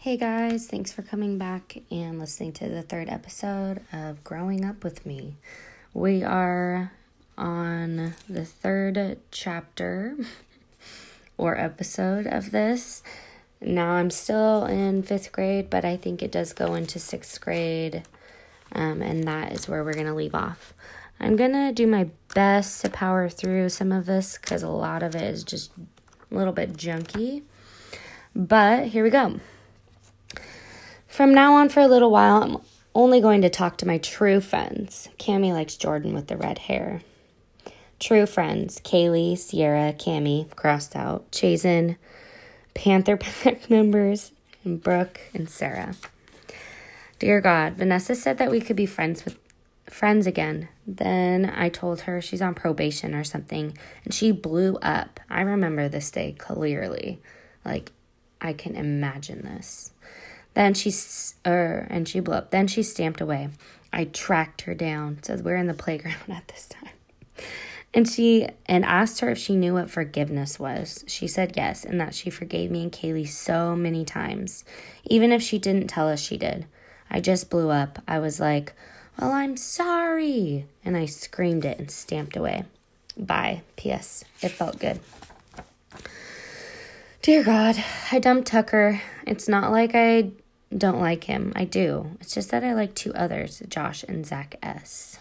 Hey guys, thanks for coming back and listening to the third episode of Growing Up with Me. We are on the third chapter or episode of this. Now I'm still in fifth grade, but I think it does go into sixth grade, um, and that is where we're going to leave off. I'm going to do my best to power through some of this because a lot of it is just a little bit junky. But here we go. From now on, for a little while, I'm only going to talk to my true friends. Cami likes Jordan with the red hair. True friends Kaylee, Sierra, Cami, crossed out, Chazen, Panther Pack members, and Brooke and Sarah. Dear God, Vanessa said that we could be friends with friends again. Then I told her she's on probation or something, and she blew up. I remember this day clearly. Like I can imagine this. Then she, er, and she blew up. Then she stamped away. I tracked her down. Says we're in the playground at this time. And she and asked her if she knew what forgiveness was. She said yes, and that she forgave me and Kaylee so many times, even if she didn't tell us she did. I just blew up. I was like, "Well, I'm sorry," and I screamed it and stamped away. Bye. P.S. It felt good. Dear God, I dumped Tucker. It's not like I don't like him. I do. It's just that I like two others, Josh and Zach S.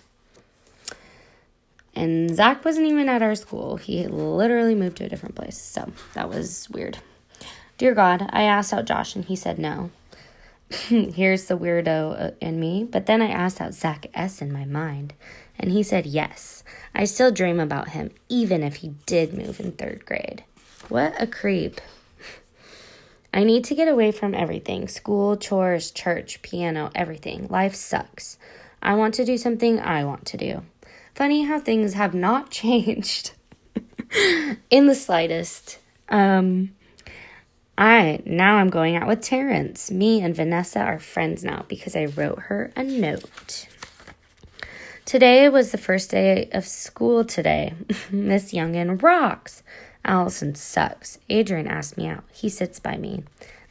And Zach wasn't even at our school. He literally moved to a different place. So that was weird. Dear God, I asked out Josh and he said no. Here's the weirdo uh, in me. But then I asked out Zach S in my mind and he said yes. I still dream about him, even if he did move in third grade. What a creep. I need to get away from everything school, chores, church, piano, everything. Life sucks. I want to do something I want to do. Funny how things have not changed in the slightest. Um, I now I'm going out with Terrence. Me and Vanessa are friends now because I wrote her a note. Today was the first day of school today. Miss Youngin rocks. Allison sucks. Adrian asked me out. He sits by me.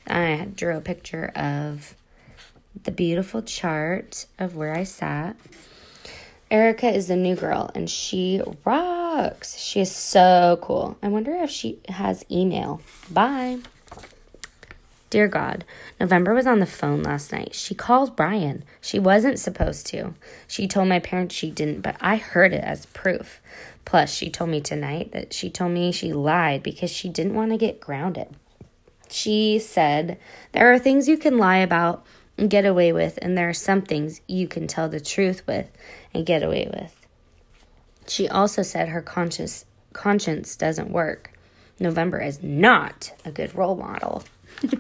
I drew a picture of the beautiful chart of where I sat. Erica is the new girl and she rocks. She is so cool. I wonder if she has email. Bye. Dear God, November was on the phone last night. She called Brian. She wasn't supposed to. She told my parents she didn't, but I heard it as proof. Plus, she told me tonight that she told me she lied because she didn't want to get grounded. She said, There are things you can lie about and get away with, and there are some things you can tell the truth with and get away with. She also said her conscience conscience doesn't work. November is not a good role model.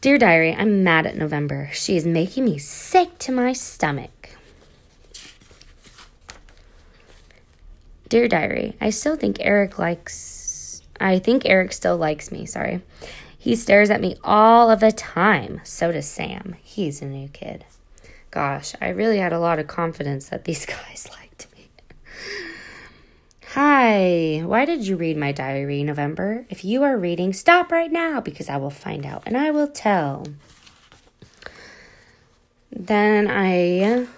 Dear Diary, I'm mad at November. She is making me sick to my stomach. Dear Diary, I still think Eric likes. I think Eric still likes me, sorry. He stares at me all of the time. So does Sam. He's a new kid. Gosh, I really had a lot of confidence that these guys liked me. Hi, why did you read my diary, November? If you are reading, stop right now because I will find out and I will tell. Then I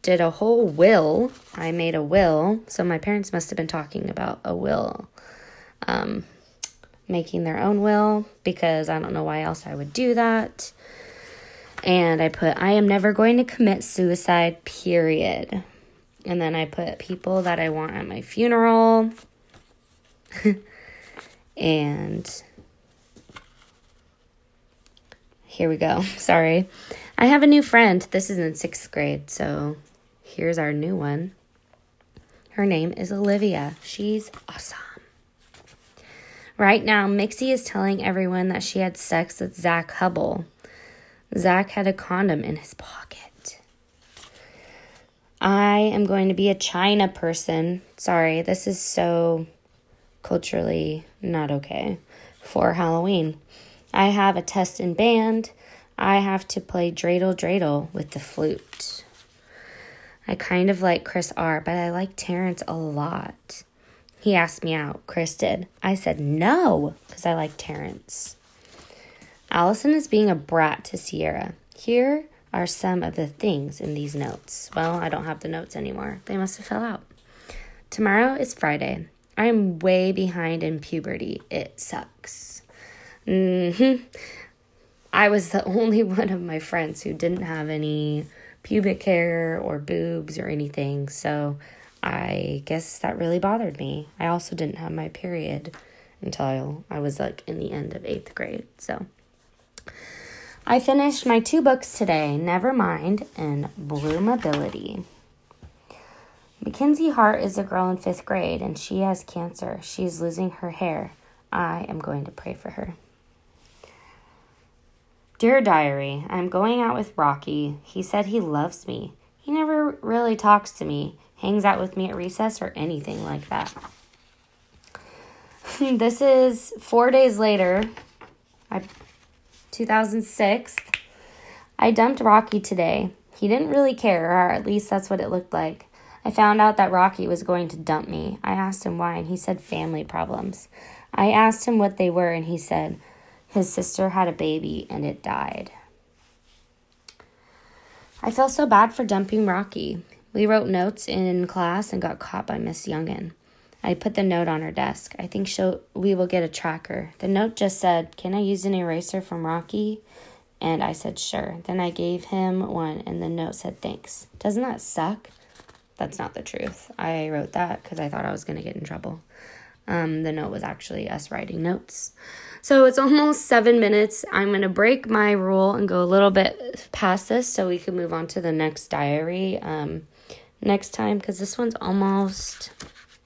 did a whole will. I made a will. So my parents must have been talking about a will, um, making their own will because I don't know why else I would do that. And I put, I am never going to commit suicide, period. And then I put people that I want at my funeral. and here we go. Sorry. I have a new friend. This is in sixth grade, so here's our new one. Her name is Olivia. She's awesome. Right now, Mixie is telling everyone that she had sex with Zach Hubble. Zach had a condom in his pocket. I am going to be a China person. Sorry, this is so culturally not okay for Halloween. I have a test in band. I have to play dreidel dreidel with the flute. I kind of like Chris R, but I like Terrence a lot. He asked me out. Chris did. I said no because I like Terrence. Allison is being a brat to Sierra. Here are some of the things in these notes. Well, I don't have the notes anymore. They must have fell out. Tomorrow is Friday. I am way behind in puberty. It sucks. hmm I was the only one of my friends who didn't have any pubic hair or boobs or anything, so I guess that really bothered me. I also didn't have my period until I was like in the end of eighth grade, so. I finished my two books today Nevermind and Bloomability. Mackenzie Hart is a girl in fifth grade and she has cancer. She's losing her hair. I am going to pray for her. Dear Diary, I'm going out with Rocky. He said he loves me. He never really talks to me, hangs out with me at recess, or anything like that. this is four days later. I 2006. I dumped Rocky today. He didn't really care, or at least that's what it looked like. I found out that Rocky was going to dump me. I asked him why, and he said family problems. I asked him what they were, and he said his sister had a baby and it died. I felt so bad for dumping Rocky. We wrote notes in class and got caught by Miss Youngin. I put the note on her desk. I think she'll we will get a tracker. The note just said, "Can I use an eraser from Rocky?" And I said, "Sure." Then I gave him one and the note said, "Thanks." Doesn't that suck? That's not the truth. I wrote that cuz I thought I was going to get in trouble. Um, the note was actually us writing notes. So it's almost seven minutes. I'm going to break my rule and go a little bit past this so we can move on to the next diary um, next time because this one's almost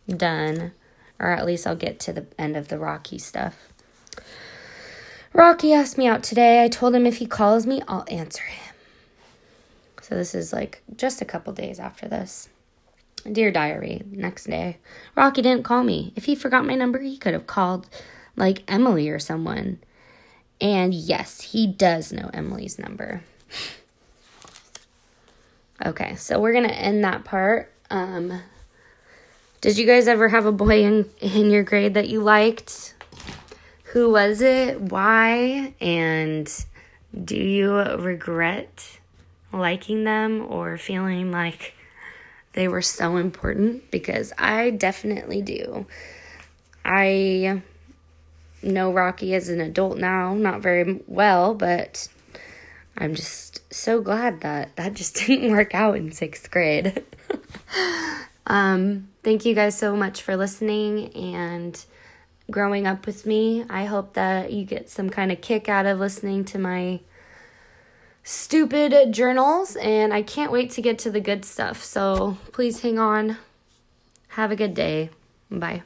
done, or at least I'll get to the end of the Rocky stuff. Rocky asked me out today. I told him if he calls me, I'll answer him. So this is like just a couple days after this. Dear Diary, next day. Rocky didn't call me. If he forgot my number, he could have called like Emily or someone. And yes, he does know Emily's number. okay, so we're going to end that part. Um, did you guys ever have a boy in, in your grade that you liked? Who was it? Why? And do you regret liking them or feeling like they were so important? Because I definitely do. I know Rocky as an adult now, not very well, but I'm just so glad that that just didn't work out in sixth grade. um, thank you guys so much for listening and growing up with me. I hope that you get some kind of kick out of listening to my stupid journals, and I can't wait to get to the good stuff. So please hang on. Have a good day. Bye.